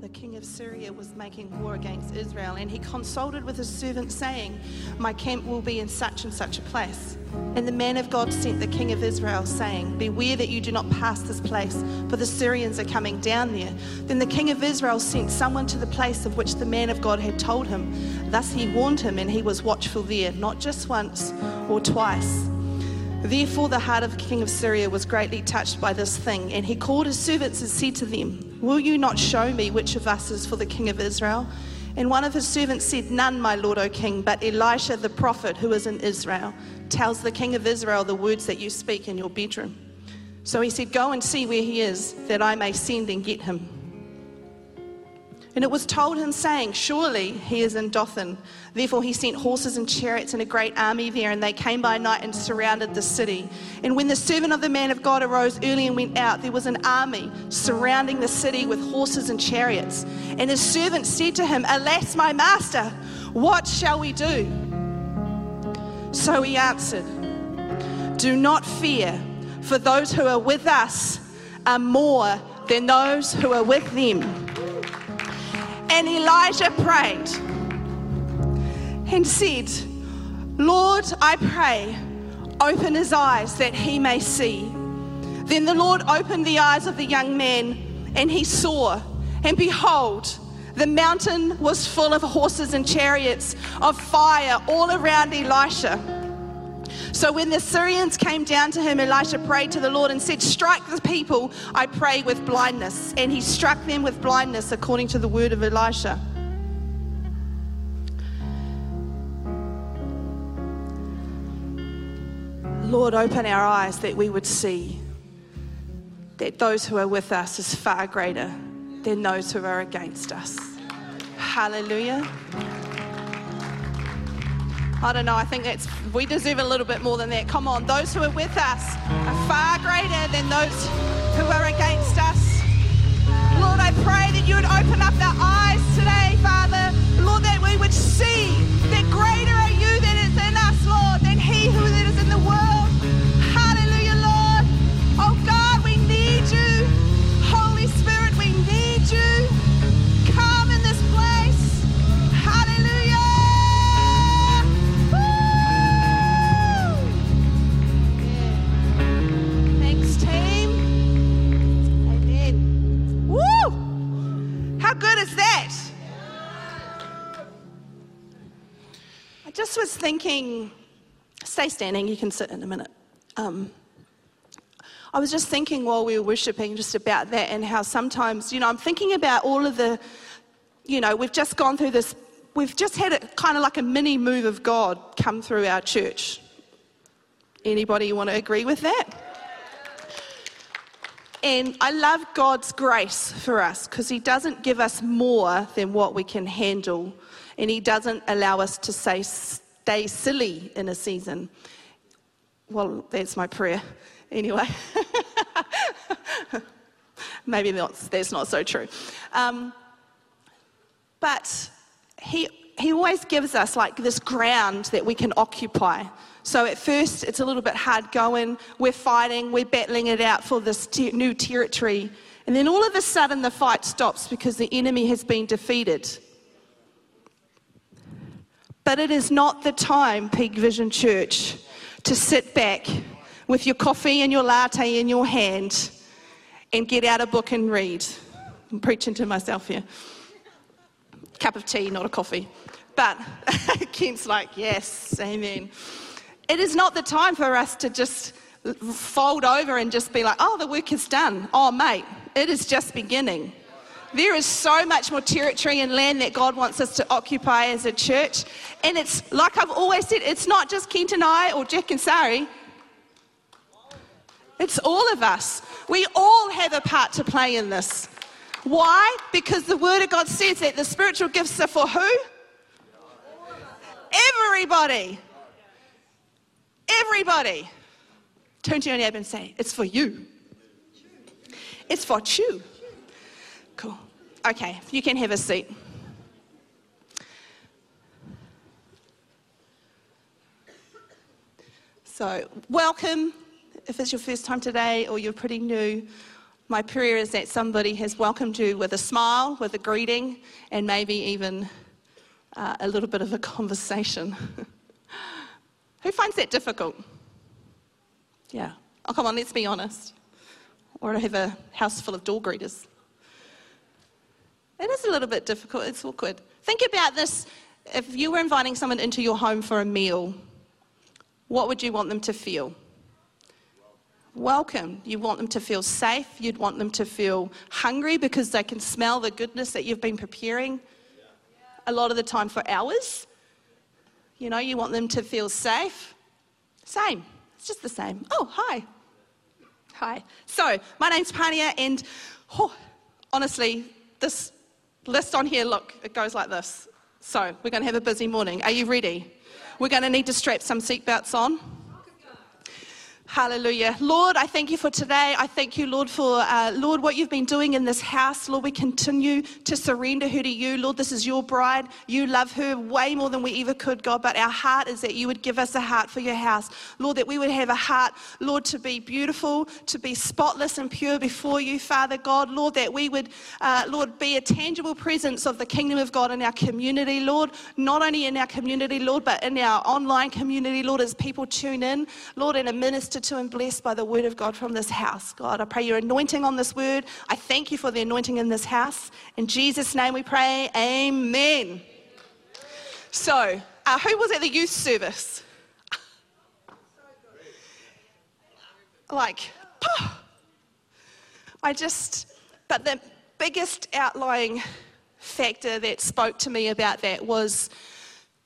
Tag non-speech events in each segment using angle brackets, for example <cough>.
the king of Syria was making war against Israel, and he consulted with his servant, saying, My camp will be in such and such a place. And the man of God sent the king of Israel, saying, Beware that you do not pass this place, for the Syrians are coming down there. Then the king of Israel sent someone to the place of which the man of God had told him. Thus he warned him, and he was watchful there, not just once or twice. Therefore, the heart of the king of Syria was greatly touched by this thing, and he called his servants and said to them, Will you not show me which of us is for the king of Israel? And one of his servants said, None, my lord, O king, but Elisha the prophet who is in Israel tells the king of Israel the words that you speak in your bedroom. So he said, Go and see where he is, that I may send and get him. And it was told him, saying, Surely he is in Dothan. Therefore he sent horses and chariots and a great army there, and they came by night and surrounded the city. And when the servant of the man of God arose early and went out, there was an army surrounding the city with horses and chariots. And his servant said to him, Alas, my master, what shall we do? So he answered, Do not fear, for those who are with us are more than those who are with them. And Elijah prayed and said, Lord, I pray, open his eyes that he may see. Then the Lord opened the eyes of the young man, and he saw, and behold, the mountain was full of horses and chariots of fire all around Elisha. So when the Syrians came down to him, Elisha prayed to the Lord and said, Strike the people, I pray, with blindness. And he struck them with blindness according to the word of Elisha. Lord, open our eyes that we would see that those who are with us is far greater than those who are against us. Hallelujah. I don't know, I think that's, we deserve a little bit more than that. Come on, those who are with us are far greater than those who are against us. Lord, I pray that you would open up our eyes today, Father. Lord, that we would see that greater How good is that? I just was thinking, stay standing, you can sit in a minute. Um, I was just thinking while we were worshiping just about that and how sometimes, you know, I'm thinking about all of the, you know, we've just gone through this, we've just had it kind of like a mini move of God come through our church. Anybody want to agree with that? And I love God's grace for us because He doesn't give us more than what we can handle, and He doesn't allow us to say, stay silly in a season. Well, that's my prayer. Anyway, <laughs> maybe not, that's not so true. Um, but he, he always gives us like this ground that we can occupy. So at first, it's a little bit hard going. We're fighting, we're battling it out for this te- new territory. And then all of a sudden, the fight stops because the enemy has been defeated. But it is not the time, Peak Vision Church, to sit back with your coffee and your latte in your hand and get out a book and read. I'm preaching to myself here. Cup of tea, not a coffee. But <laughs> Kent's like, yes, amen. It is not the time for us to just fold over and just be like, oh, the work is done. Oh, mate, it is just beginning. There is so much more territory and land that God wants us to occupy as a church. And it's like I've always said, it's not just Kent and I or Jack and Sari. It's all of us. We all have a part to play in this. Why? Because the Word of God says that the spiritual gifts are for who? Everybody. Everybody. Turn to your neighbor and say, It's for you. It's for you. Cool. Okay, you can have a seat. So, welcome. If it's your first time today or you're pretty new, My prayer is that somebody has welcomed you with a smile, with a greeting, and maybe even uh, a little bit of a conversation. <laughs> Who finds that difficult? Yeah. Oh, come on, let's be honest. Or I have a house full of door greeters. It is a little bit difficult, it's awkward. Think about this if you were inviting someone into your home for a meal, what would you want them to feel? Welcome. You want them to feel safe. You'd want them to feel hungry because they can smell the goodness that you've been preparing a lot of the time for hours. You know, you want them to feel safe. Same. It's just the same. Oh, hi. Hi. So, my name's Pania, and oh, honestly, this list on here, look, it goes like this. So, we're going to have a busy morning. Are you ready? We're going to need to strap some seatbelts on. Hallelujah. Lord, I thank you for today. I thank you, Lord, for, uh, Lord, what you've been doing in this house. Lord, we continue to surrender her to you. Lord, this is your bride. You love her way more than we ever could, God. But our heart is that you would give us a heart for your house. Lord, that we would have a heart, Lord, to be beautiful, to be spotless and pure before you, Father God. Lord, that we would, uh, Lord, be a tangible presence of the kingdom of God in our community, Lord. Not only in our community, Lord, but in our online community, Lord, as people tune in, Lord, and a minister to and blessed by the word of God from this house. God, I pray your anointing on this word. I thank you for the anointing in this house. In Jesus' name we pray, amen. So, uh, who was at the youth service? like, I just, but the biggest outlying factor that spoke to me about that was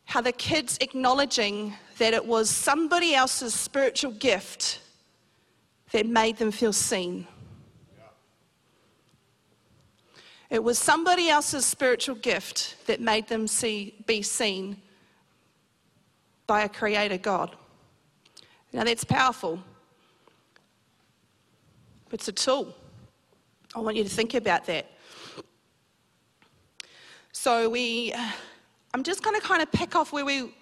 how the kids acknowledging that it was somebody else's spiritual gift that made them feel seen. It was somebody else's spiritual gift that made them see, be seen by a creator God. Now that's powerful. It's a tool. I want you to think about that. So we I'm just going to kind of pick off where we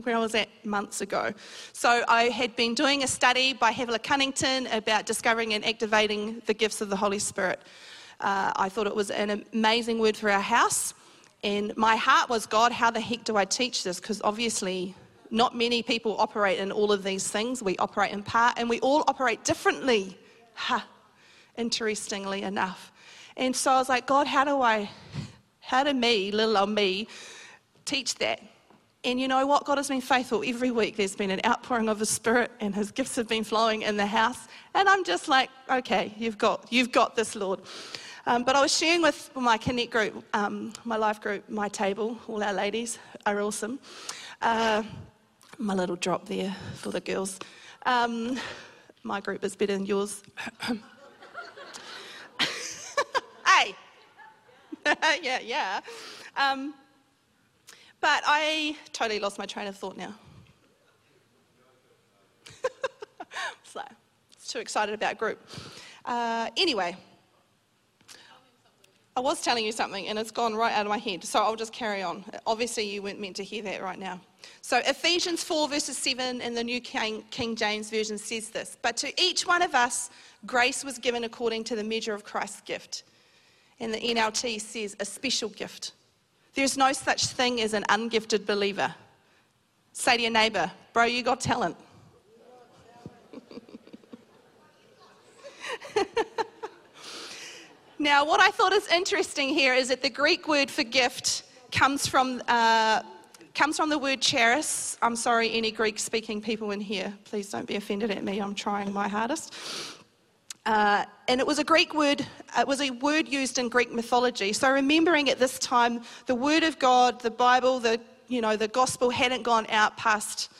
<laughs> where I was at months ago. So I had been doing a study by Havilah Cunnington about discovering and activating the gifts of the Holy Spirit. Uh, I thought it was an amazing word for our house. And my heart was, God, how the heck do I teach this? Because obviously, not many people operate in all of these things. We operate in part, and we all operate differently. Ha, interestingly enough. And so I was like, God, how do I, how do me, little old me, teach that? And you know what? God has been faithful. Every week there's been an outpouring of His Spirit, and His gifts have been flowing in the house. And I'm just like, okay, you've got, you've got this, Lord. Um, but I was sharing with my Connect group, um, my life group, my table. All our ladies are awesome. Uh, my little drop there for the girls. Um, my group is better than yours. <coughs> hey! <laughs> yeah, yeah. Um, but I totally lost my train of thought now. <laughs> so, it's too excited about group. Uh, anyway, I was telling you something and it's gone right out of my head, so I'll just carry on. Obviously, you weren't meant to hear that right now. So, Ephesians 4, verses 7 in the New King, King James Version says this But to each one of us, grace was given according to the measure of Christ's gift. And the NLT says a special gift. There's no such thing as an ungifted believer. Say to your neighbor, bro, you got talent. <laughs> now, what I thought is interesting here is that the Greek word for gift comes from, uh, comes from the word charis. I'm sorry, any Greek speaking people in here, please don't be offended at me. I'm trying my hardest. Uh, and it was a Greek word, it was a word used in Greek mythology. So remembering at this time, the word of God, the Bible, the, you know, the gospel hadn't gone out past,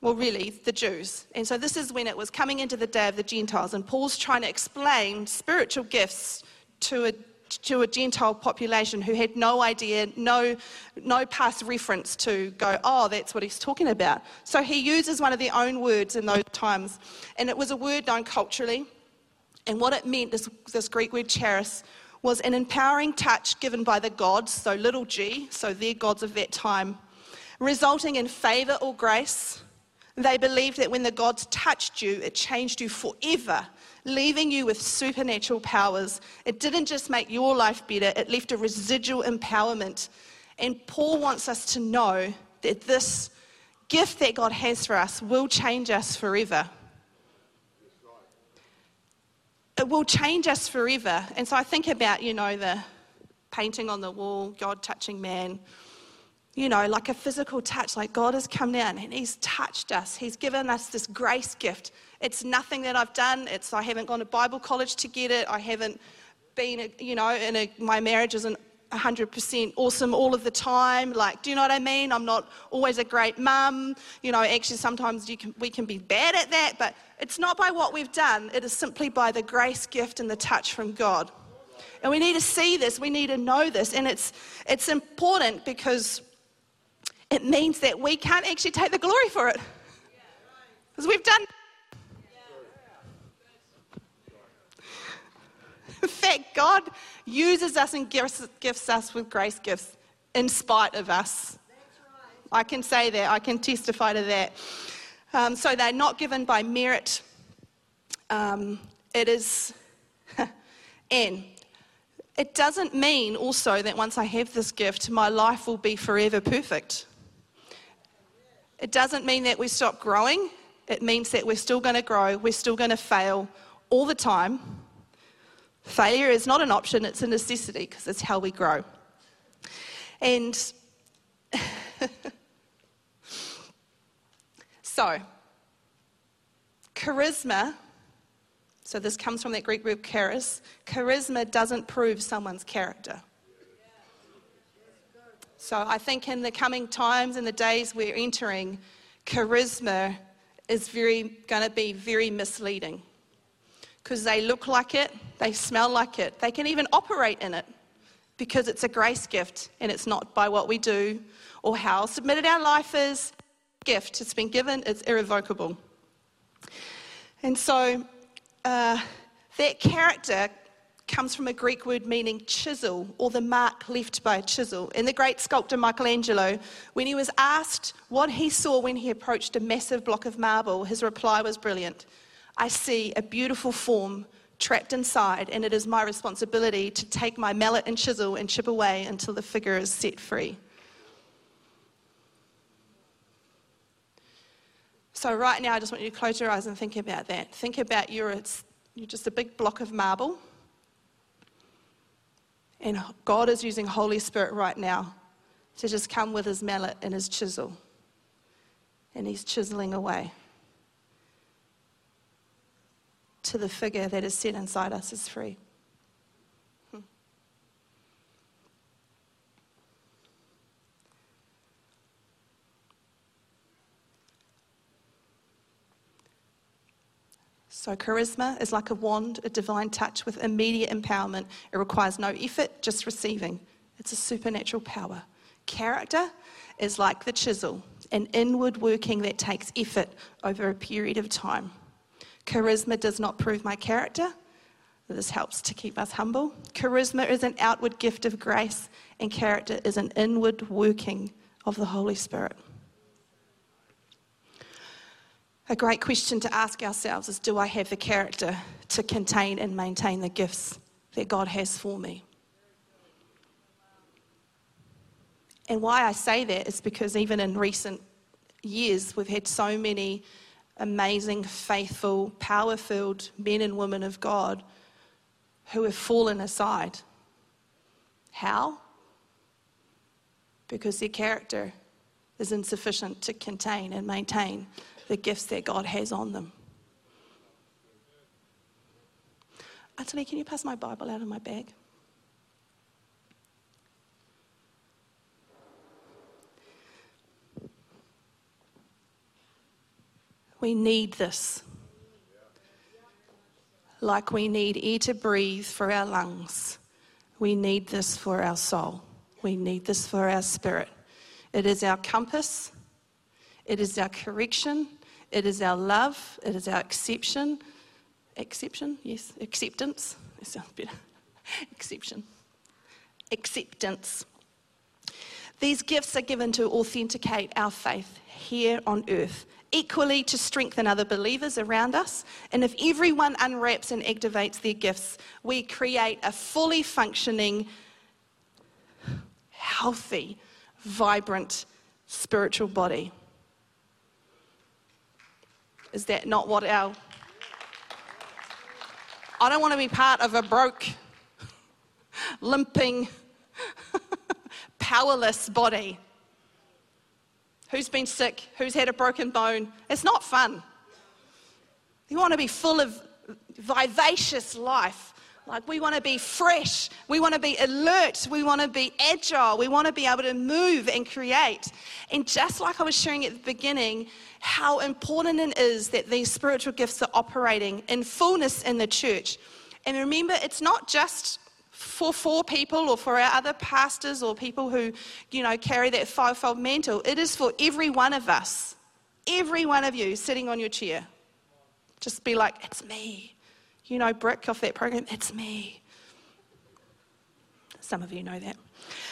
well, really, the Jews. And so this is when it was coming into the day of the Gentiles. And Paul's trying to explain spiritual gifts to a to a Gentile population who had no idea, no, no past reference to go, oh, that's what he's talking about. So he uses one of their own words in those times. And it was a word known culturally. And what it meant, this, this Greek word charis, was an empowering touch given by the gods, so little g, so their gods of that time, resulting in favor or grace. They believed that when the gods touched you, it changed you forever, leaving you with supernatural powers. It didn't just make your life better, it left a residual empowerment. And Paul wants us to know that this gift that God has for us will change us forever. It will change us forever. And so I think about, you know, the painting on the wall, God touching man. You know, like a physical touch, like God has come down and He's touched us. He's given us this grace gift. It's nothing that I've done. It's I haven't gone to Bible college to get it. I haven't been, you know, in a, my marriage isn't 100% awesome all of the time. Like, do you know what I mean? I'm not always a great mum. You know, actually, sometimes can, we can be bad at that, but it's not by what we've done. It is simply by the grace gift and the touch from God. And we need to see this, we need to know this. And it's, it's important because it means that we can't actually take the glory for it. Because we've done. In fact, God uses us and gifts, gifts us with grace gifts in spite of us. I can say that, I can testify to that. Um, so they're not given by merit. Um, it is, <laughs> and it doesn't mean also that once I have this gift, my life will be forever perfect. It doesn't mean that we stop growing. It means that we're still going to grow, we're still going to fail all the time. Failure is not an option, it's a necessity because it's how we grow. And <laughs> so, charisma so this comes from that Greek word charis. Charisma doesn't prove someone's character. So I think in the coming times and the days we're entering, charisma is very going to be very misleading because they look like it, they smell like it, they can even operate in it because it's a grace gift and it's not by what we do or how submitted our life is. Gift, it's been given, it's irrevocable. And so uh, that character comes from a Greek word meaning chisel or the mark left by a chisel. And the great sculptor Michelangelo, when he was asked what he saw when he approached a massive block of marble, his reply was brilliant. I see a beautiful form trapped inside, and it is my responsibility to take my mallet and chisel and chip away until the figure is set free. So, right now, I just want you to close your eyes and think about that. Think about you're, you're just a big block of marble. And God is using Holy Spirit right now to just come with his mallet and his chisel. And he's chiseling away to the figure that is set inside us is free. Hmm. So, charisma is like a wand, a divine touch with immediate empowerment. It requires no effort, just receiving. It's a supernatural power. Character is like the chisel, an inward working that takes effort over a period of time. Charisma does not prove my character. This helps to keep us humble. Charisma is an outward gift of grace, and character is an inward working of the Holy Spirit. A great question to ask ourselves is Do I have the character to contain and maintain the gifts that God has for me? And why I say that is because even in recent years, we've had so many amazing, faithful, power filled men and women of God who have fallen aside. How? Because their character is insufficient to contain and maintain the gifts that God has on them. Anthony, can you pass my Bible out of my bag? We need this. Like we need air to breathe for our lungs. We need this for our soul. We need this for our spirit. It is our compass. It is our correction. It is our love, it is our exception. Exception, yes, acceptance. That sounds better. <laughs> Exception. Acceptance. These gifts are given to authenticate our faith here on earth. Equally to strengthen other believers around us. And if everyone unwraps and activates their gifts, we create a fully functioning, healthy, vibrant spiritual body. Is that not what our. I don't want to be part of a broke, <laughs> limping, <laughs> powerless body. Who's been sick? Who's had a broken bone? It's not fun. You want to be full of vivacious life. Like, we want to be fresh. We want to be alert. We want to be agile. We want to be able to move and create. And just like I was sharing at the beginning, how important it is that these spiritual gifts are operating in fullness in the church. And remember, it's not just for four people or for our other pastors or people who, you know, carry that fivefold mantle. It is for every one of us. Every one of you sitting on your chair. Just be like, it's me. You know, Brick off that program, it's me. Some of you know that.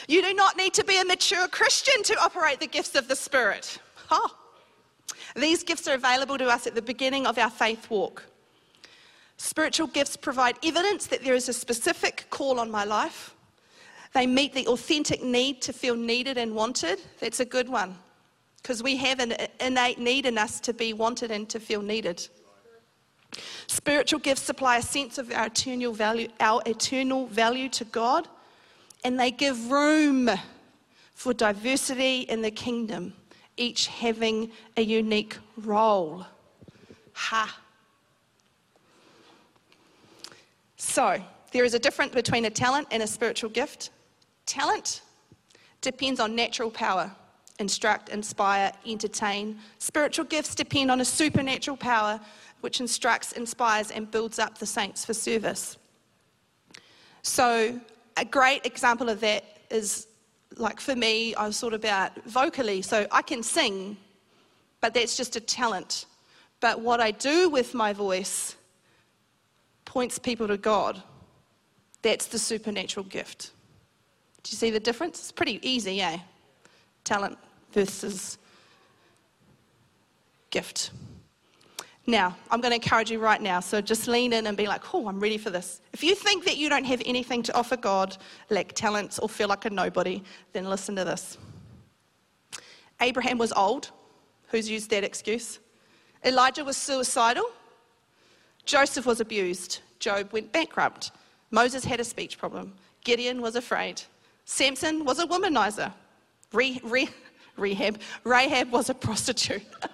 You do not need to be a mature Christian to operate the gifts of the Spirit. Oh. These gifts are available to us at the beginning of our faith walk. Spiritual gifts provide evidence that there is a specific call on my life. They meet the authentic need to feel needed and wanted. That's a good one because we have an innate need in us to be wanted and to feel needed. Spiritual gifts supply a sense of our eternal value, our eternal value to God, and they give room for diversity in the kingdom, each having a unique role. Ha. So, there is a difference between a talent and a spiritual gift. Talent depends on natural power instruct, inspire, entertain. Spiritual gifts depend on a supernatural power which instructs, inspires, and builds up the saints for service. So, a great example of that is like for me, I was sort of about vocally. So, I can sing, but that's just a talent. But what I do with my voice points people to God. That's the supernatural gift. Do you see the difference? It's pretty easy, eh? Talent versus gift. Now, I'm going to encourage you right now, so just lean in and be like, oh, I'm ready for this. If you think that you don't have anything to offer God, lack talents, or feel like a nobody, then listen to this. Abraham was old. Who's used that excuse? Elijah was suicidal. Joseph was abused. Job went bankrupt. Moses had a speech problem. Gideon was afraid. Samson was a womanizer. Re, re, rehab. Rahab was a prostitute. <laughs>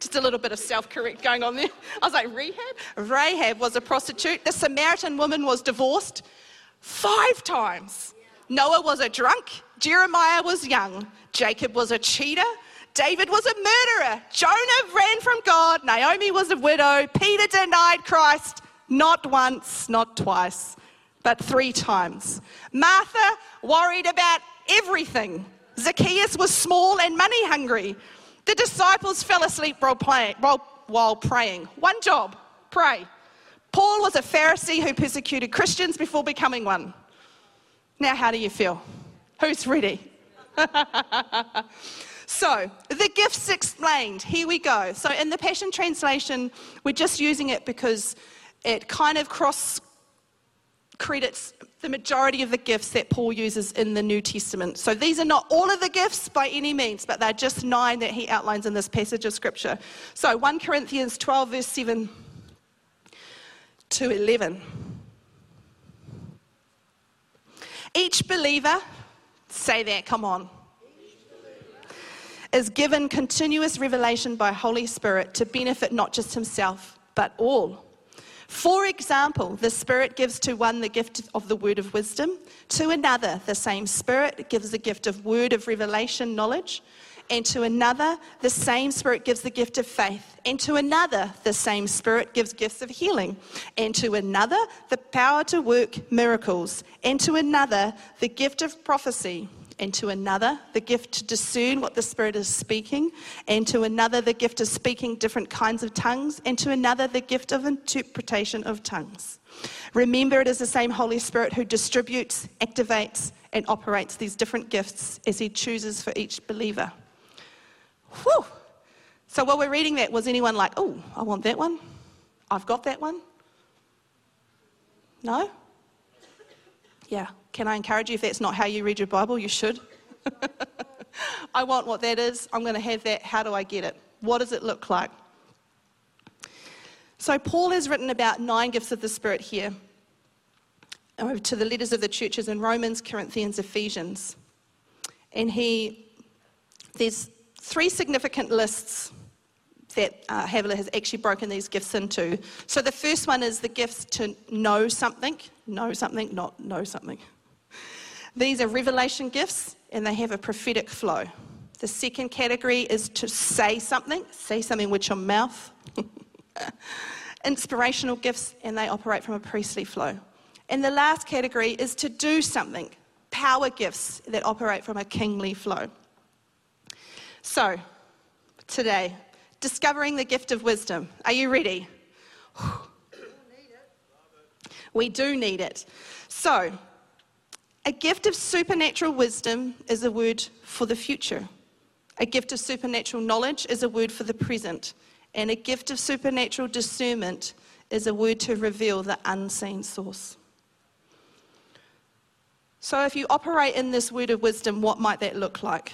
Just a little bit of self correct going on there. I was like, Rehab? Rahab was a prostitute. The Samaritan woman was divorced five times. Noah was a drunk. Jeremiah was young. Jacob was a cheater. David was a murderer. Jonah ran from God. Naomi was a widow. Peter denied Christ not once, not twice, but three times. Martha worried about everything. Zacchaeus was small and money hungry. The disciples fell asleep while, praying. One job pray. Paul was a Pharisee who persecuted Christians before becoming one. Now, how do you feel? Who's ready? <laughs> So, the gifts explained. Here we go. So, in the Passion Translation, we're just using it because it kind of cross credits the majority of the gifts that Paul uses in the New Testament. So, these are not all of the gifts by any means, but they're just nine that he outlines in this passage of Scripture. So, 1 Corinthians 12, verse 7 to 11. Each believer, say that, come on is given continuous revelation by Holy Spirit to benefit not just himself, but all. For example, the Spirit gives to one the gift of the word of wisdom, to another, the same Spirit gives the gift of word of revelation knowledge, and to another, the same Spirit gives the gift of faith, and to another, the same Spirit gives gifts of healing, and to another, the power to work miracles, and to another, the gift of prophecy and to another the gift to discern what the Spirit is speaking, and to another the gift of speaking different kinds of tongues, and to another the gift of interpretation of tongues. Remember, it is the same Holy Spirit who distributes, activates, and operates these different gifts as He chooses for each believer. Whew. So while we're reading that, was anyone like, oh, I want that one? I've got that one? No? Yeah. Can I encourage you, if that's not how you read your Bible, you should. <laughs> I want what that is. I'm going to have that. How do I get it? What does it look like? So, Paul has written about nine gifts of the Spirit here to the letters of the churches in Romans, Corinthians, Ephesians. And he, there's three significant lists that uh, Havilah has actually broken these gifts into. So the first one is the gifts to know something, know something, not know something. These are revelation gifts and they have a prophetic flow. The second category is to say something, say something with your mouth. <laughs> Inspirational gifts and they operate from a priestly flow. And the last category is to do something, power gifts that operate from a kingly flow. So, today, discovering the gift of wisdom. Are you ready? <sighs> We do need it. So, a gift of supernatural wisdom is a word for the future. A gift of supernatural knowledge is a word for the present. And a gift of supernatural discernment is a word to reveal the unseen source. So, if you operate in this word of wisdom, what might that look like?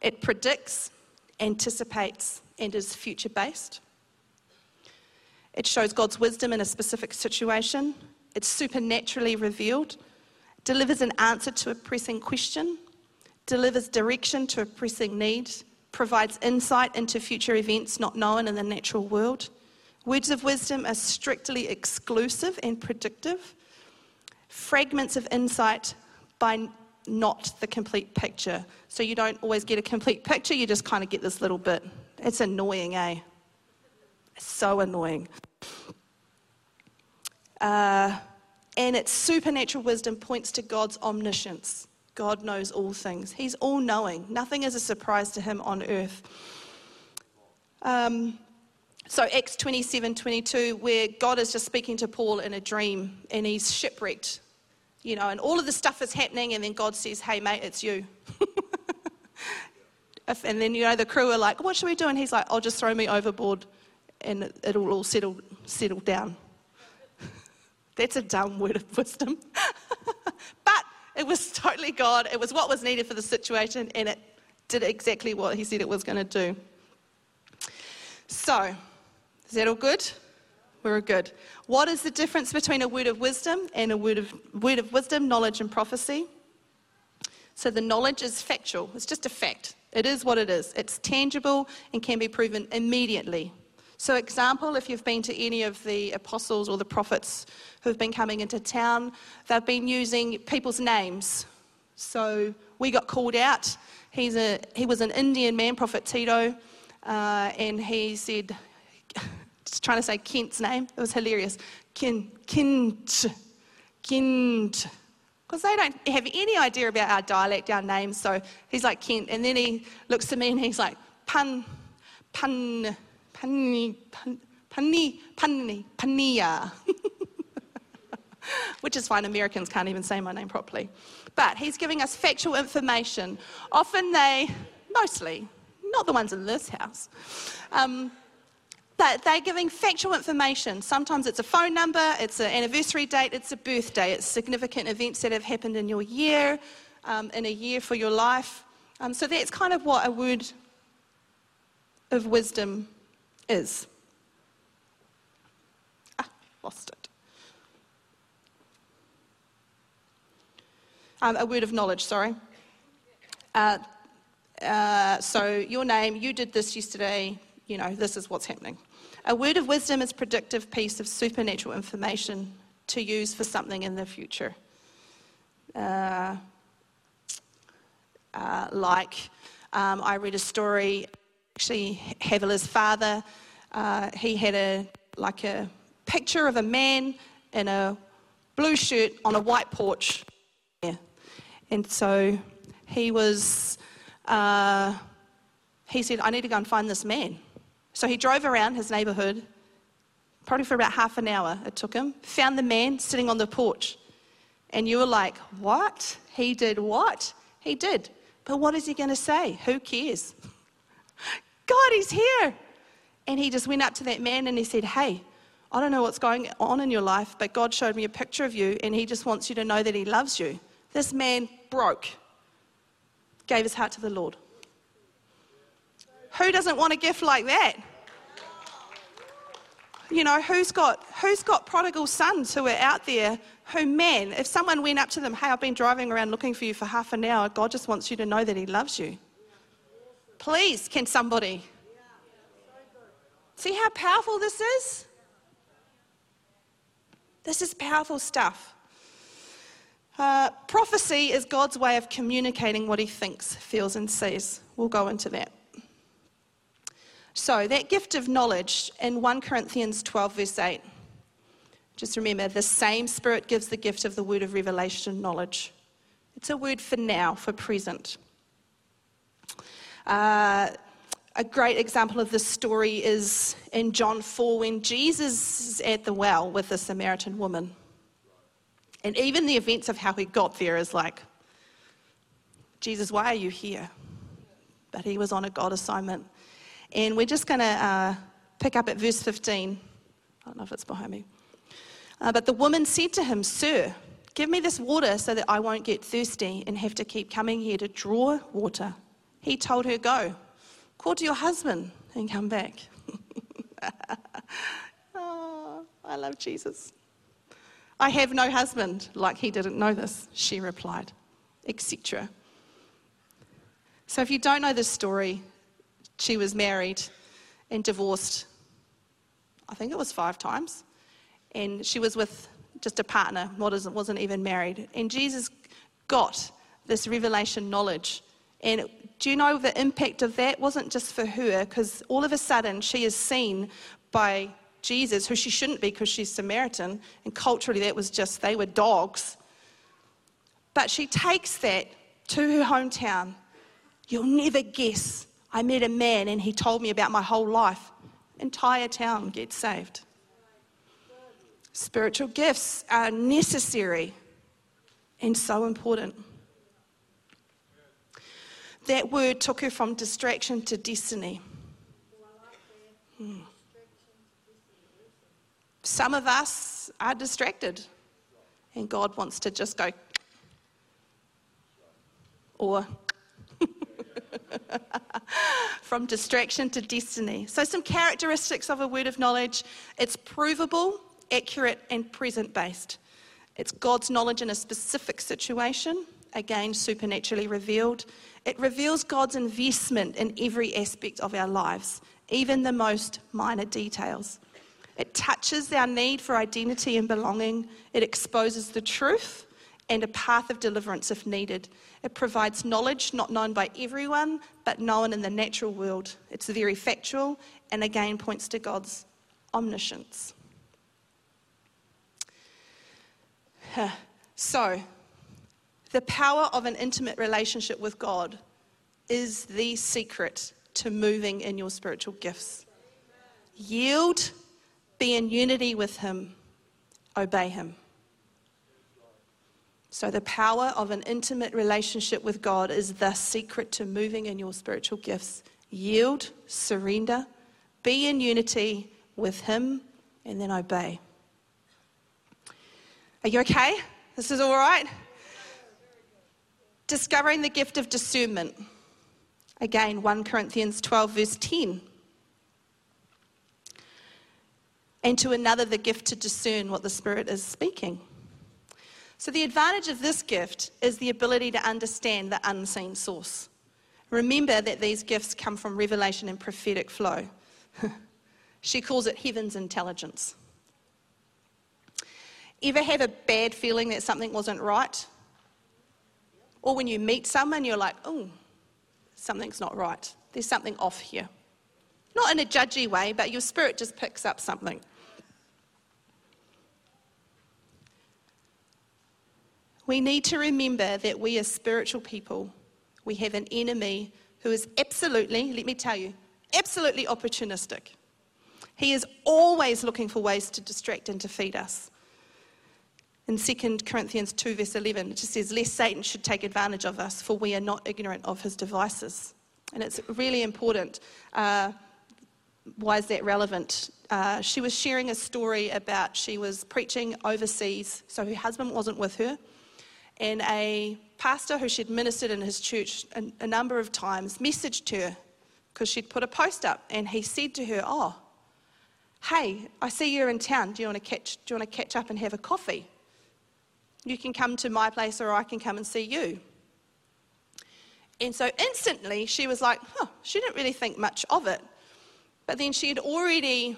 It predicts, anticipates, and is future based. It shows God's wisdom in a specific situation. It's supernaturally revealed, delivers an answer to a pressing question, delivers direction to a pressing need, provides insight into future events not known in the natural world. Words of wisdom are strictly exclusive and predictive fragments of insight by not the complete picture. So you don't always get a complete picture, you just kind of get this little bit. It's annoying, eh? So annoying. Uh, and its supernatural wisdom points to God's omniscience. God knows all things, He's all knowing. Nothing is a surprise to Him on earth. Um, so, Acts 27 22, where God is just speaking to Paul in a dream and he's shipwrecked you know, and all of the stuff is happening, and then God says, hey, mate, it's you. <laughs> and then, you know, the crew are like, what should we do? And he's like, I'll just throw me overboard and it'll all settle, settle down. <laughs> That's a dumb word of wisdom. <laughs> but it was totally God. It was what was needed for the situation, and it did exactly what he said it was going to do. So, is that all good? We're good. What is the difference between a word of wisdom and a word of, word of wisdom, knowledge, and prophecy? So the knowledge is factual, it's just a fact. It is what it is. It's tangible and can be proven immediately. So, example, if you've been to any of the apostles or the prophets who've been coming into town, they've been using people's names. So, we got called out. He's a, he was an Indian man, Prophet Tito, uh, and he said, <laughs> trying to say Kent's name. It was hilarious. Kent, Kent, Kent. Because they don't have any idea about our dialect, our names. So he's like Kent. And then he looks to me and he's like, Pun, Pan, Panni, Pan, Panni, Panni, Pania. Which is fine, Americans can't even say my name properly. But he's giving us factual information. Often they, mostly, not the ones in this house, um, that they're giving factual information. Sometimes it's a phone number, it's an anniversary date, it's a birthday, it's significant events that have happened in your year, um, in a year for your life. Um, so that's kind of what a word of wisdom is. Ah, lost it. Um, a word of knowledge, sorry. Uh, uh, so your name, you did this yesterday, you know, this is what's happening. A word of wisdom is predictive piece of supernatural information to use for something in the future. Uh, uh, like, um, I read a story, actually, Havilah's father, uh, he had a, like a picture of a man in a blue shirt on a white porch. Yeah. And so he was, uh, he said, I need to go and find this man. So he drove around his neighborhood, probably for about half an hour it took him, found the man sitting on the porch. And you were like, What? He did what? He did. But what is he going to say? Who cares? God, he's here. And he just went up to that man and he said, Hey, I don't know what's going on in your life, but God showed me a picture of you and he just wants you to know that he loves you. This man broke, gave his heart to the Lord. Who doesn't want a gift like that? You know, who's got, who's got prodigal sons who are out there who, man, if someone went up to them, hey, I've been driving around looking for you for half an hour, God just wants you to know that He loves you. Please, can somebody? See how powerful this is? This is powerful stuff. Uh, prophecy is God's way of communicating what He thinks, feels, and sees. We'll go into that. So, that gift of knowledge in 1 Corinthians 12, verse 8. Just remember, the same Spirit gives the gift of the word of revelation knowledge. It's a word for now, for present. Uh, a great example of this story is in John 4 when Jesus is at the well with the Samaritan woman. And even the events of how he got there is like, Jesus, why are you here? But he was on a God assignment. And we're just going to uh, pick up at verse 15. I don't know if it's behind me. Uh, but the woman said to him, Sir, give me this water so that I won't get thirsty and have to keep coming here to draw water. He told her, Go, call to your husband and come back. <laughs> oh, I love Jesus. I have no husband, like he didn't know this, she replied, etc. So if you don't know this story, she was married and divorced, I think it was five times and she was with just a partner, wasn't even married. And Jesus got this revelation knowledge. And do you know the impact of that wasn't just for her, because all of a sudden she is seen by Jesus, who she shouldn't be because she's Samaritan, and culturally that was just, they were dogs. But she takes that to her hometown. You'll never guess. I met a man and he told me about my whole life. Entire town gets saved. Spiritual gifts are necessary and so important. That word took her from distraction to destiny. Hmm. Some of us are distracted, and God wants to just go, or <laughs> from distraction to destiny. So, some characteristics of a word of knowledge it's provable, accurate and present based. It's God's knowledge in a specific situation, again, supernaturally revealed. It reveals God's investment in every aspect of our lives, even the most minor details. It touches our need for identity and belonging. It exposes the truth and a path of deliverance if needed. It provides knowledge not known by everyone, but known in the natural world. It's very factual and again points to God's omniscience. So, the power of an intimate relationship with God is the secret to moving in your spiritual gifts. Yield, be in unity with Him, obey Him. So, the power of an intimate relationship with God is the secret to moving in your spiritual gifts. Yield, surrender, be in unity with Him, and then obey. Are you okay? This is all right? Discovering the gift of discernment. Again, 1 Corinthians 12, verse 10. And to another, the gift to discern what the Spirit is speaking. So, the advantage of this gift is the ability to understand the unseen source. Remember that these gifts come from revelation and prophetic flow. <laughs> she calls it heaven's intelligence. Ever have a bad feeling that something wasn't right? Or when you meet someone, you're like, oh, something's not right. There's something off here. Not in a judgy way, but your spirit just picks up something. We need to remember that we are spiritual people. We have an enemy who is absolutely, let me tell you, absolutely opportunistic. He is always looking for ways to distract and to feed us. In 2 Corinthians 2, verse 11, it just says, Lest Satan should take advantage of us, for we are not ignorant of his devices. And it's really important. Uh, why is that relevant? Uh, she was sharing a story about she was preaching overseas, so her husband wasn't with her, and a pastor who she'd ministered in his church a, a number of times messaged her because she'd put a post up, and he said to her, "Oh, hey, I see you're in town. Do you want to catch? Do you want to catch up and have a coffee? You can come to my place, or I can come and see you." And so instantly she was like, huh, she didn't really think much of it. But then she had already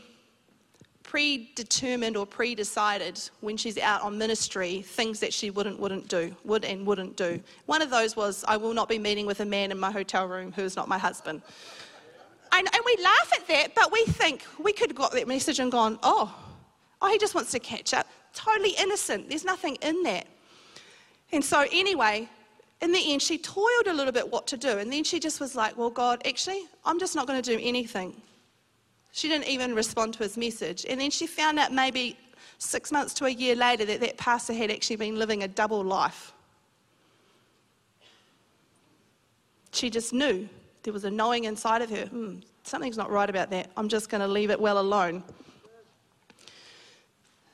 predetermined or pre-decided when she's out on ministry things that she wouldn't wouldn't do would and wouldn't do one of those was i will not be meeting with a man in my hotel room who is not my husband and, and we laugh at that but we think we could have got that message and gone oh oh he just wants to catch up totally innocent there's nothing in that and so anyway in the end, she toiled a little bit what to do. And then she just was like, Well, God, actually, I'm just not going to do anything. She didn't even respond to his message. And then she found out maybe six months to a year later that that pastor had actually been living a double life. She just knew. There was a knowing inside of her. Hmm, something's not right about that. I'm just going to leave it well alone.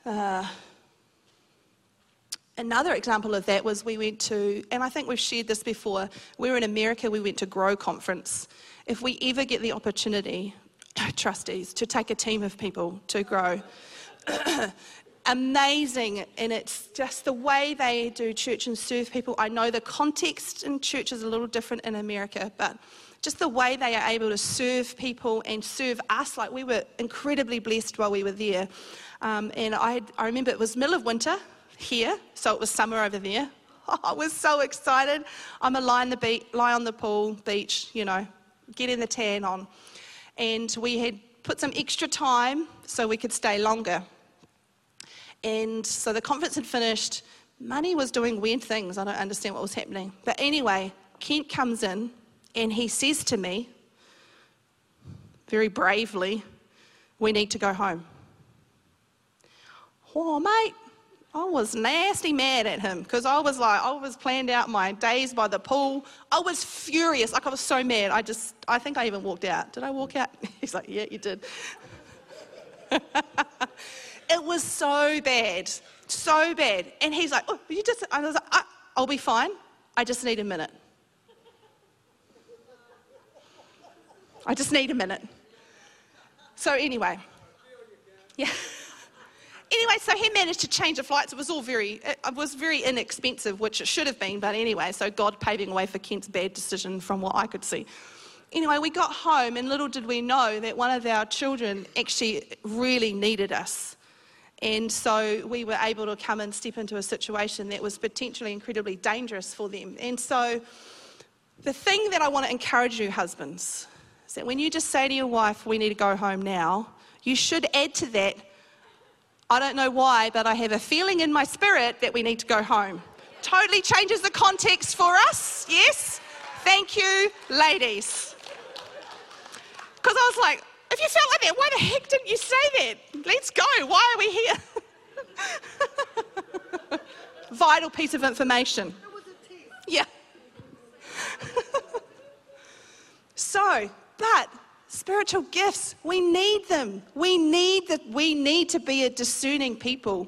Uh, Another example of that was we went to, and I think we've shared this before, we were in America, we went to Grow Conference. If we ever get the opportunity, <coughs> trustees, to take a team of people to grow, <coughs> amazing, and it's just the way they do church and serve people. I know the context in church is a little different in America, but just the way they are able to serve people and serve us, like we were incredibly blessed while we were there. Um, and I, I remember it was middle of winter, here, so it was summer over there. Oh, <laughs> I was so excited. I'm a lie, the beach, lie on the pool, beach, you know, getting the tan on. And we had put some extra time so we could stay longer. And so the conference had finished. Money was doing weird things. I don't understand what was happening. But anyway, Kent comes in and he says to me, very bravely, We need to go home. Oh, mate, I was nasty mad at him because I was like, I was planned out my days by the pool. I was furious. Like, I was so mad. I just, I think I even walked out. Did I walk out? <laughs> He's like, Yeah, you did. <laughs> it was so bad. So bad. And he's like, Oh, you just, I was like, I'll be fine. I just need a minute. I just need a minute. So, anyway, yeah. Anyway, so he managed to change the flights. It was all very, it was very inexpensive, which it should have been, but anyway, so God paving way for Kent's bad decision from what I could see. Anyway, we got home, and little did we know that one of our children actually really needed us. And so we were able to come and step into a situation that was potentially incredibly dangerous for them. And so the thing that I want to encourage you, husbands, is that when you just say to your wife, we need to go home now, you should add to that, I don't know why, but I have a feeling in my spirit that we need to go home. Totally changes the context for us, yes? Thank you, ladies. Because I was like, if you felt like that, why the heck didn't you say that? Let's go. Why are we here? <laughs> Vital piece of information. Yeah. <laughs> so, but Spiritual gifts, we need them. We need that. We need to be a discerning people.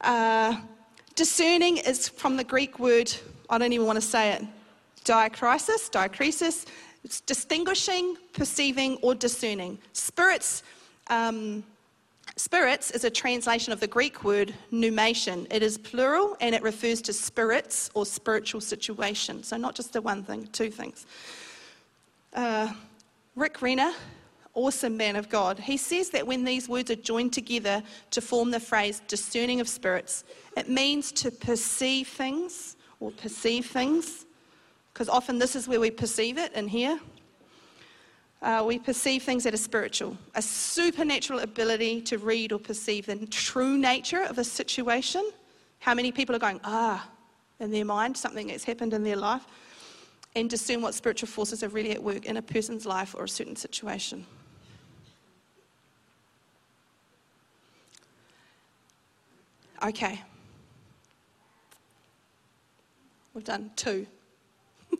Uh, discerning is from the Greek word. I don't even want to say it. Diakrisis, diakrisis. It's distinguishing, perceiving, or discerning. Spirits. Um, Spirits is a translation of the Greek word pneumaton. It is plural and it refers to spirits or spiritual situations. So, not just the one thing, two things. Uh, Rick Renner, awesome man of God, he says that when these words are joined together to form the phrase discerning of spirits, it means to perceive things or perceive things, because often this is where we perceive it in here. Uh, we perceive things that are spiritual, a supernatural ability to read or perceive the true nature of a situation. How many people are going, ah, in their mind, something that's happened in their life? And discern what spiritual forces are really at work in a person's life or a certain situation. Okay. We've done two. <laughs>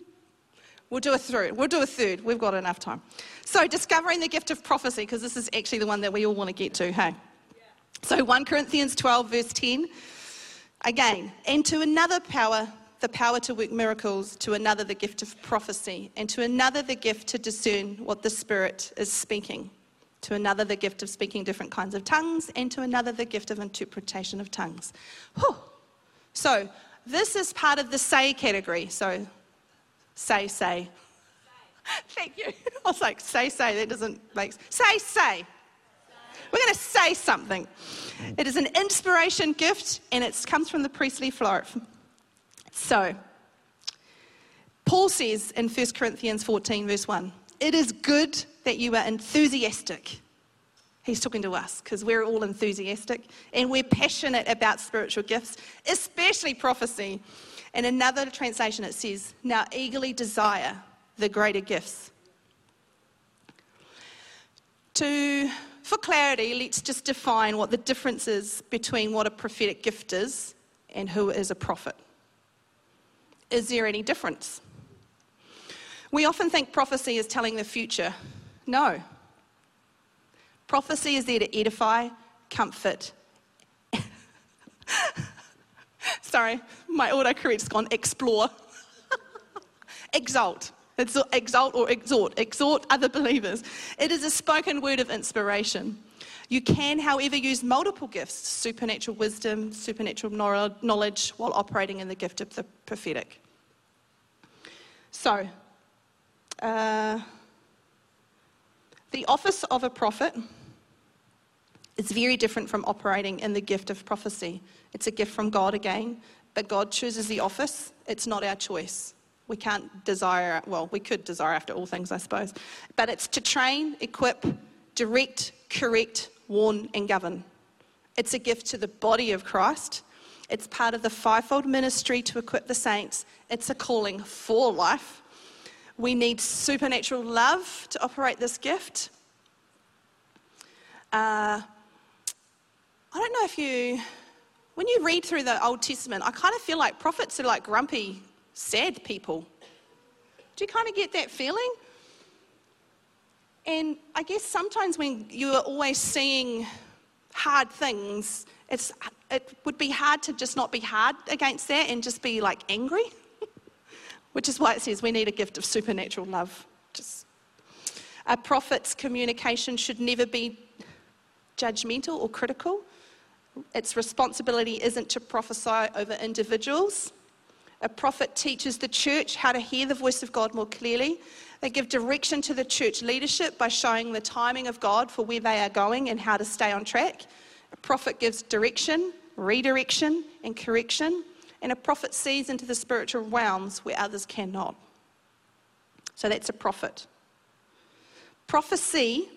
We'll do a third. We'll do a third. We've got enough time. So, discovering the gift of prophecy, because this is actually the one that we all want to get to, hey? So, 1 Corinthians 12, verse 10. Again, and to another power, the power to work miracles, to another, the gift of prophecy, and to another, the gift to discern what the Spirit is speaking, to another, the gift of speaking different kinds of tongues, and to another, the gift of interpretation of tongues. Whew. So, this is part of the say category. So, say, say. <laughs> Thank you. <laughs> I was like, say, say, that doesn't make Say, say. We're going to say something. It is an inspiration gift and it comes from the priestly floor. So, Paul says in 1 Corinthians 14, verse 1, it is good that you are enthusiastic. He's talking to us because we're all enthusiastic and we're passionate about spiritual gifts, especially prophecy. In another translation, it says, now eagerly desire the greater gifts. To for clarity, let's just define what the difference is between what a prophetic gift is and who is a prophet. Is there any difference? We often think prophecy is telling the future. No. Prophecy is there to edify, comfort. <laughs> Sorry, my autocorrect's gone explore. <laughs> Exalt. It's exalt or exhort. Exhort other believers. It is a spoken word of inspiration. You can, however, use multiple gifts supernatural wisdom, supernatural knowledge, while operating in the gift of the prophetic. So, uh, the office of a prophet is very different from operating in the gift of prophecy. It's a gift from God again, but God chooses the office, it's not our choice. We can't desire, well, we could desire after all things, I suppose. But it's to train, equip, direct, correct, warn, and govern. It's a gift to the body of Christ. It's part of the fivefold ministry to equip the saints. It's a calling for life. We need supernatural love to operate this gift. Uh, I don't know if you, when you read through the Old Testament, I kind of feel like prophets are like grumpy sad people. Do you kind of get that feeling? And I guess sometimes when you are always seeing hard things, it's, it would be hard to just not be hard against that and just be like angry, <laughs> which is why it says we need a gift of supernatural love. Just a prophet's communication should never be judgmental or critical. Its responsibility isn't to prophesy over individuals, a prophet teaches the church how to hear the voice of God more clearly. They give direction to the church leadership by showing the timing of God for where they are going and how to stay on track. A prophet gives direction, redirection, and correction. And a prophet sees into the spiritual realms where others cannot. So that's a prophet. Prophecy,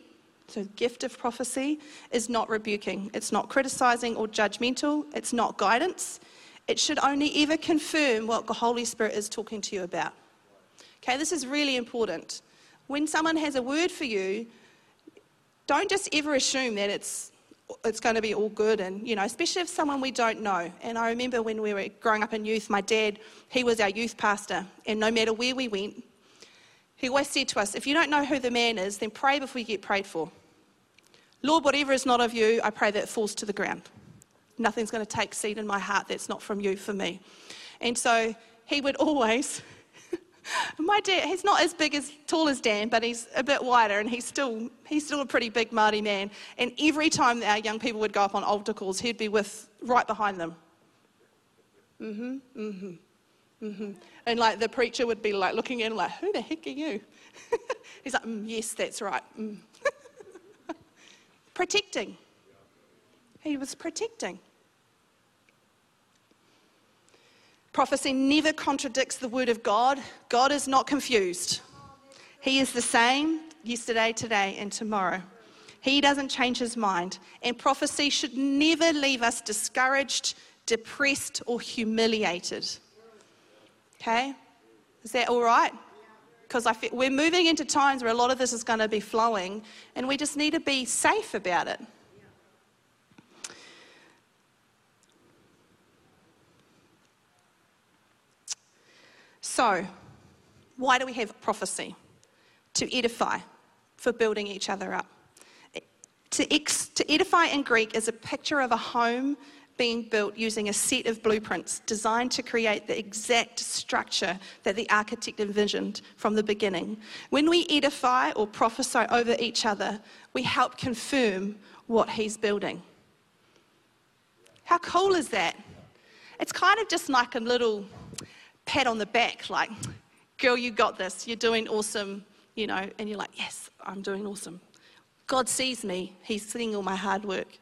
so the gift of prophecy, is not rebuking. It's not criticizing or judgmental. It's not guidance. It should only ever confirm what the Holy Spirit is talking to you about. Okay, this is really important. When someone has a word for you, don't just ever assume that it's it's going to be all good and you know especially if someone we don't know and i remember when we were growing up in youth my dad he was our youth pastor and no matter where we went he always said to us if you don't know who the man is then pray before you get prayed for lord whatever is not of you i pray that it falls to the ground nothing's going to take seed in my heart that's not from you for me. And so he would always, <laughs> my dad, he's not as big as tall as Dan, but he's a bit wider and he's still, he's still a pretty big Māori man. And every time our young people would go up on altar calls, he'd be with, right behind them. Mm-hmm, mm-hmm, mm-hmm. And like the preacher would be like looking in like, who the heck are you? <laughs> he's like, mm, yes, that's right. Mm. <laughs> Protecting. He was protecting. Prophecy never contradicts the word of God. God is not confused. He is the same yesterday, today, and tomorrow. He doesn't change his mind. And prophecy should never leave us discouraged, depressed, or humiliated. Okay? Is that all right? Because we're moving into times where a lot of this is going to be flowing, and we just need to be safe about it. So, Why do we have prophecy? To edify, for building each other up. To, ex, to edify in Greek is a picture of a home being built using a set of blueprints designed to create the exact structure that the architect envisioned from the beginning. When we edify or prophesy over each other, we help confirm what he's building. How cool is that? It's kind of just like a little pat on the back, like, girl, you got this, you're doing awesome, you know, and you're like, yes, I'm doing awesome. God sees me, He's seeing all my hard work.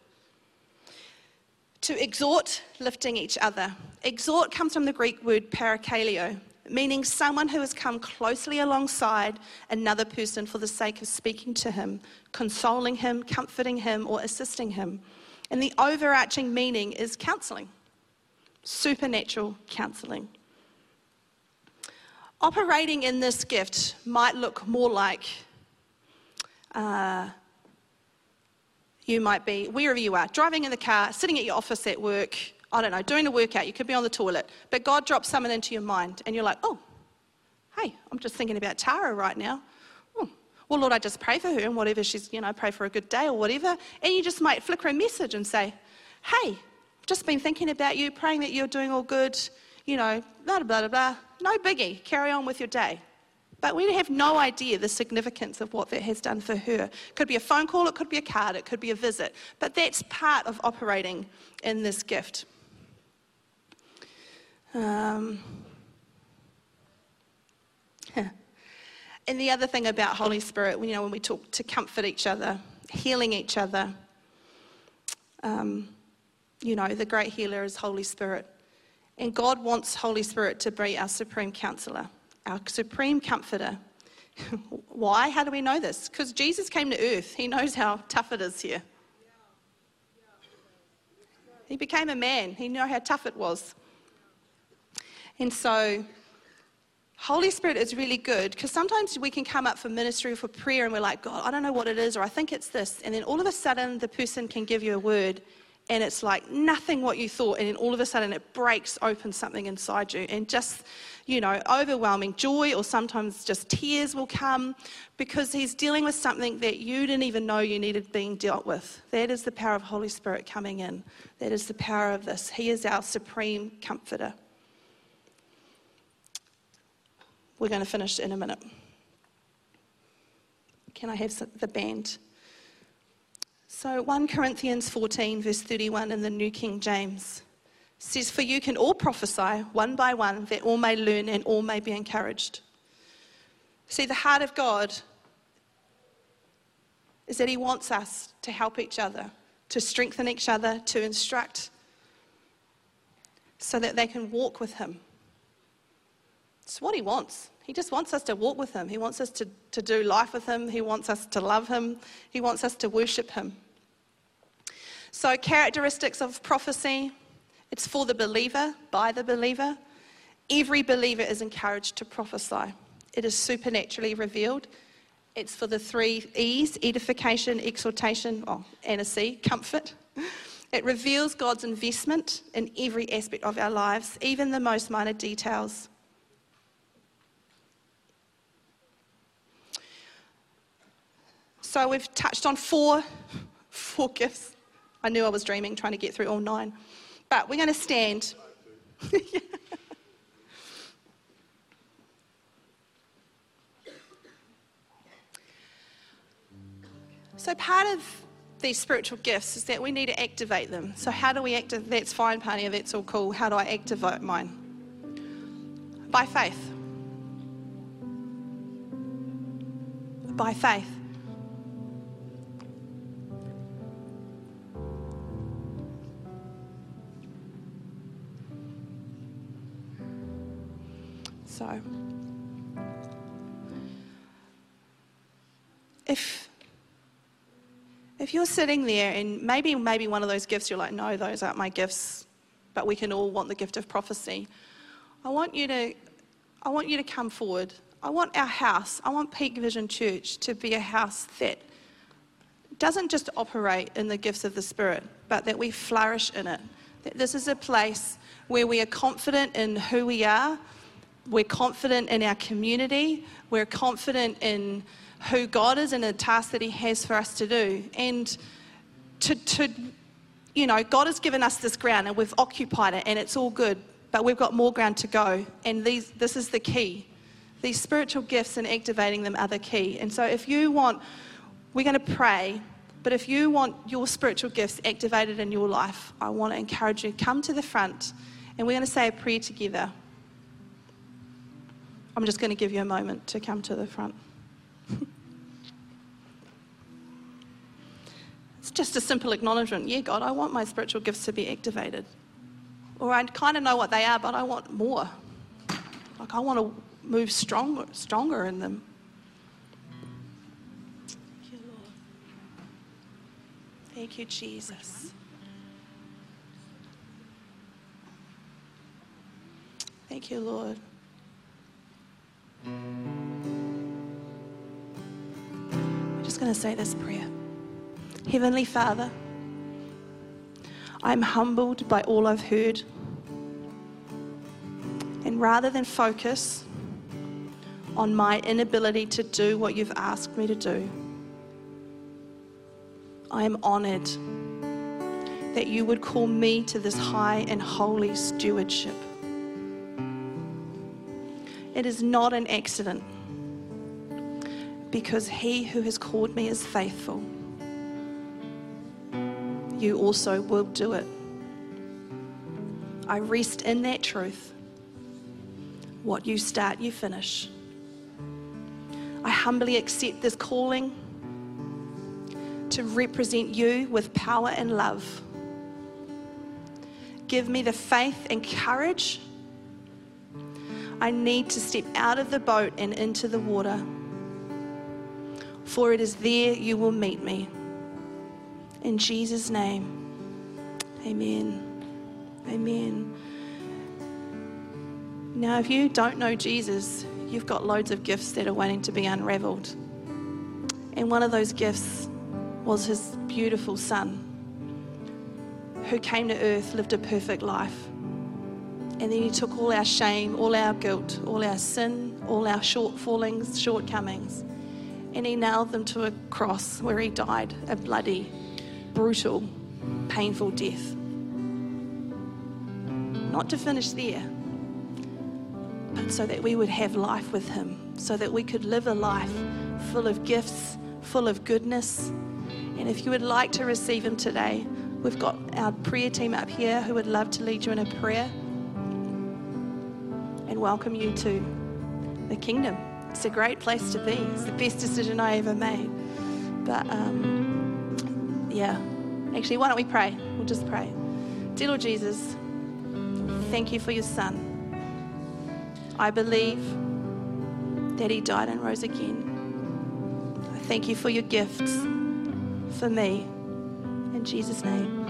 To exhort, lifting each other. Exhort comes from the Greek word parakaleo, meaning someone who has come closely alongside another person for the sake of speaking to him, consoling him, comforting him, or assisting him. And the overarching meaning is counseling, supernatural counseling. Operating in this gift might look more like uh, you might be, wherever you are, driving in the car, sitting at your office at work, I don't know, doing a workout, you could be on the toilet, but God drops someone into your mind and you're like, oh, hey, I'm just thinking about Tara right now. Oh, well, Lord, I just pray for her and whatever she's, you know, pray for a good day or whatever. And you just might flicker a message and say, hey, just been thinking about you, praying that you're doing all good, you know, blah, blah, blah, blah. No biggie. Carry on with your day. But we have no idea the significance of what that has done for her. Could be a phone call, it could be a card, it could be a visit. But that's part of operating in this gift. Um, <laughs> and the other thing about Holy Spirit, you know, when we talk to comfort each other, healing each other, um, you know, the great healer is Holy Spirit. And God wants Holy Spirit to be our supreme counselor, our supreme comforter. <laughs> Why? How do we know this? Because Jesus came to earth. He knows how tough it is here. He became a man. He knew how tough it was. And so, Holy Spirit is really good because sometimes we can come up for ministry or for prayer and we're like, God, I don't know what it is, or I think it's this. And then all of a sudden, the person can give you a word and it's like nothing what you thought. And then all of a sudden, it breaks open something inside you. And just, you know, overwhelming joy or sometimes just tears will come because He's dealing with something that you didn't even know you needed being dealt with. That is the power of Holy Spirit coming in. That is the power of this. He is our supreme comforter. We're going to finish in a minute. Can I have the band? So 1 Corinthians 14, verse 31 in the New King James says, For you can all prophesy one by one, that all may learn and all may be encouraged. See, the heart of God is that He wants us to help each other, to strengthen each other, to instruct, so that they can walk with Him. It's what He wants. He just wants us to walk with Him. He wants us to, to do life with Him. He wants us to love Him. He wants us to worship Him. So, characteristics of prophecy it's for the believer, by the believer. Every believer is encouraged to prophesy, it is supernaturally revealed. It's for the three E's edification, exhortation, oh, and a C, comfort. It reveals God's investment in every aspect of our lives, even the most minor details. So we've touched on four, <laughs> four gifts. I knew I was dreaming, trying to get through all nine. But we're going to stand. <laughs> so part of these spiritual gifts is that we need to activate them. So how do we activate? That's fine, Pania. That's all cool. How do I activate mine? By faith. By faith. So, if if you're sitting there and maybe maybe one of those gifts you're like, no, those aren't my gifts, but we can all want the gift of prophecy. I want you to I want you to come forward. I want our house, I want Peak Vision Church to be a house that doesn't just operate in the gifts of the Spirit, but that we flourish in it. That this is a place where we are confident in who we are, we're confident in our community, we're confident in who God is and the task that He has for us to do. And to, to, you know, God has given us this ground and we've occupied it and it's all good, but we've got more ground to go. And these, this is the key. These spiritual gifts and activating them are the key. And so if you want, we're going to pray, but if you want your spiritual gifts activated in your life, I want to encourage you come to the front and we're going to say a prayer together. I'm just going to give you a moment to come to the front. <laughs> it's just a simple acknowledgement. Yeah, God, I want my spiritual gifts to be activated. Or I kind of know what they are, but I want more. Like I want to move stronger, stronger in them. Thank you, Lord. Thank you, Jesus. Thank you, Lord. I'm just going to say this prayer. Heavenly Father, I'm humbled by all I've heard. And rather than focus on my inability to do what you've asked me to do, I am honored that you would call me to this high and holy stewardship. It is not an accident because he who has called me is faithful. You also will do it. I rest in that truth. What you start, you finish. I humbly accept this calling to represent you with power and love. Give me the faith and courage I need to step out of the boat and into the water. For it is there you will meet me. In Jesus' name, amen. Amen. Now, if you don't know Jesus, you've got loads of gifts that are waiting to be unraveled. And one of those gifts was his beautiful son who came to earth, lived a perfect life and then He took all our shame, all our guilt, all our sin, all our shortfallings, shortcomings, and He nailed them to a cross where He died a bloody, brutal, painful death. Not to finish there, but so that we would have life with Him, so that we could live a life full of gifts, full of goodness. And if you would like to receive Him today, we've got our prayer team up here who would love to lead you in a prayer and welcome you to the kingdom. It's a great place to be. It's the best decision I ever made. But um, yeah, actually, why don't we pray? We'll just pray. Dear Lord Jesus, thank you for your son. I believe that he died and rose again. I thank you for your gifts for me. In Jesus' name,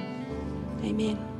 amen.